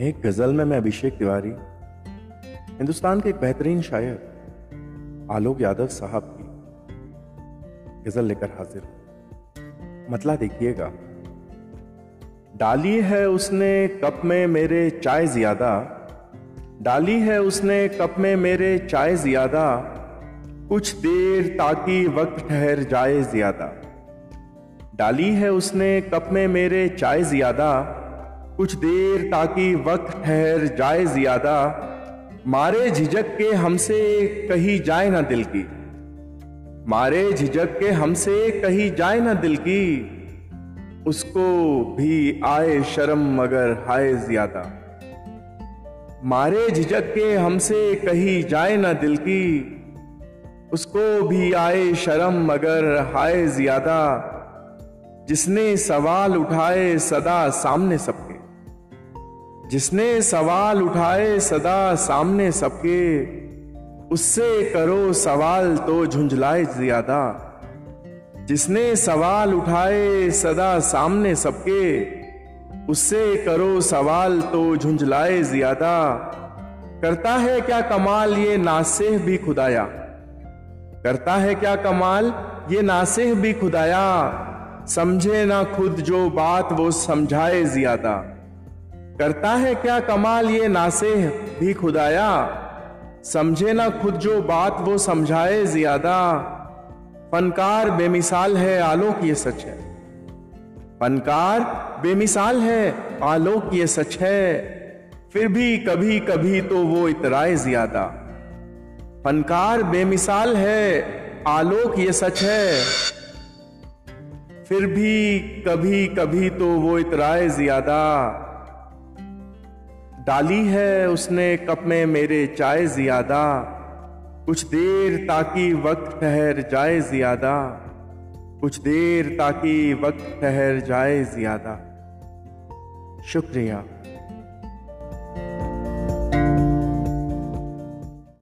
एक गज़ल में मैं अभिषेक तिवारी, हिंदुस्तान के एक बेहतरीन शायर, आलोक यादव साहब की गज़ल लेकर हाजिर हूँ। मतला देखिएगा। डाली है उसने कप में मेरे चाय ज़्यादा, डाली है उसने कप में मेरे चाय ज़्यादा, कुछ देर ताकि वक्त ठहर जाए ज़्यादा। डाली है उसने कप में मेरे चाय ज़्यादा कुछ देर ताकि वक्त ठहर जाए ज़्यादा, मारे झिझक के हमसे कही जाए ना दिल की। मारे झिझक के हमसे कही जाए ना दिल की, उसको भी आए शर्म मगर हाय ज़्यादा। मारे झिझक के हमसे कही जाए ना दिल की, उसको भी आए शर्म मगर हाय ज़्यादा, जिसने सवाल उठाए सदा सामने सबके। जिसने सवाल उठाए सदा सामने सबके, उससे करो सवाल तो झुंझलाए ज़्यादा। जिसने सवाल उठाए सदा सामने सबके, उससे करो सवाल तो झुंझलाए ज़्यादा। करता है क्या कमाल ये नासेह भी खुदाया? करता है क्या कमाल ये नासेह भी खुदाया? समझे ना खुद जो बात वो समझाए ज़्यादा। करता है क्या कमाल ये नासेह भी खुदाया। समझे ना खुद जो बात, वो समझाए ज़्यादा। फनकार बेमिसाल है, आलोक ये सच है। फनकार बेमिसाल है, आलोक ये सच है। फिर भी कभी कभी तो वो इतराए ज़्यादा। फनकार बेमिसाल है, आलोक ये सच है। फिर भी कभी कभी तो वो इतराए ज़्यादा। डाली है उसने कप में मेरे चाय ज़्यादा। कुछ देर ताकि वक्त ठहर जाए ज़्यादा। कुछ देर ताकि वक्त ठहर जाए ज़्यादा। शुक्रिया।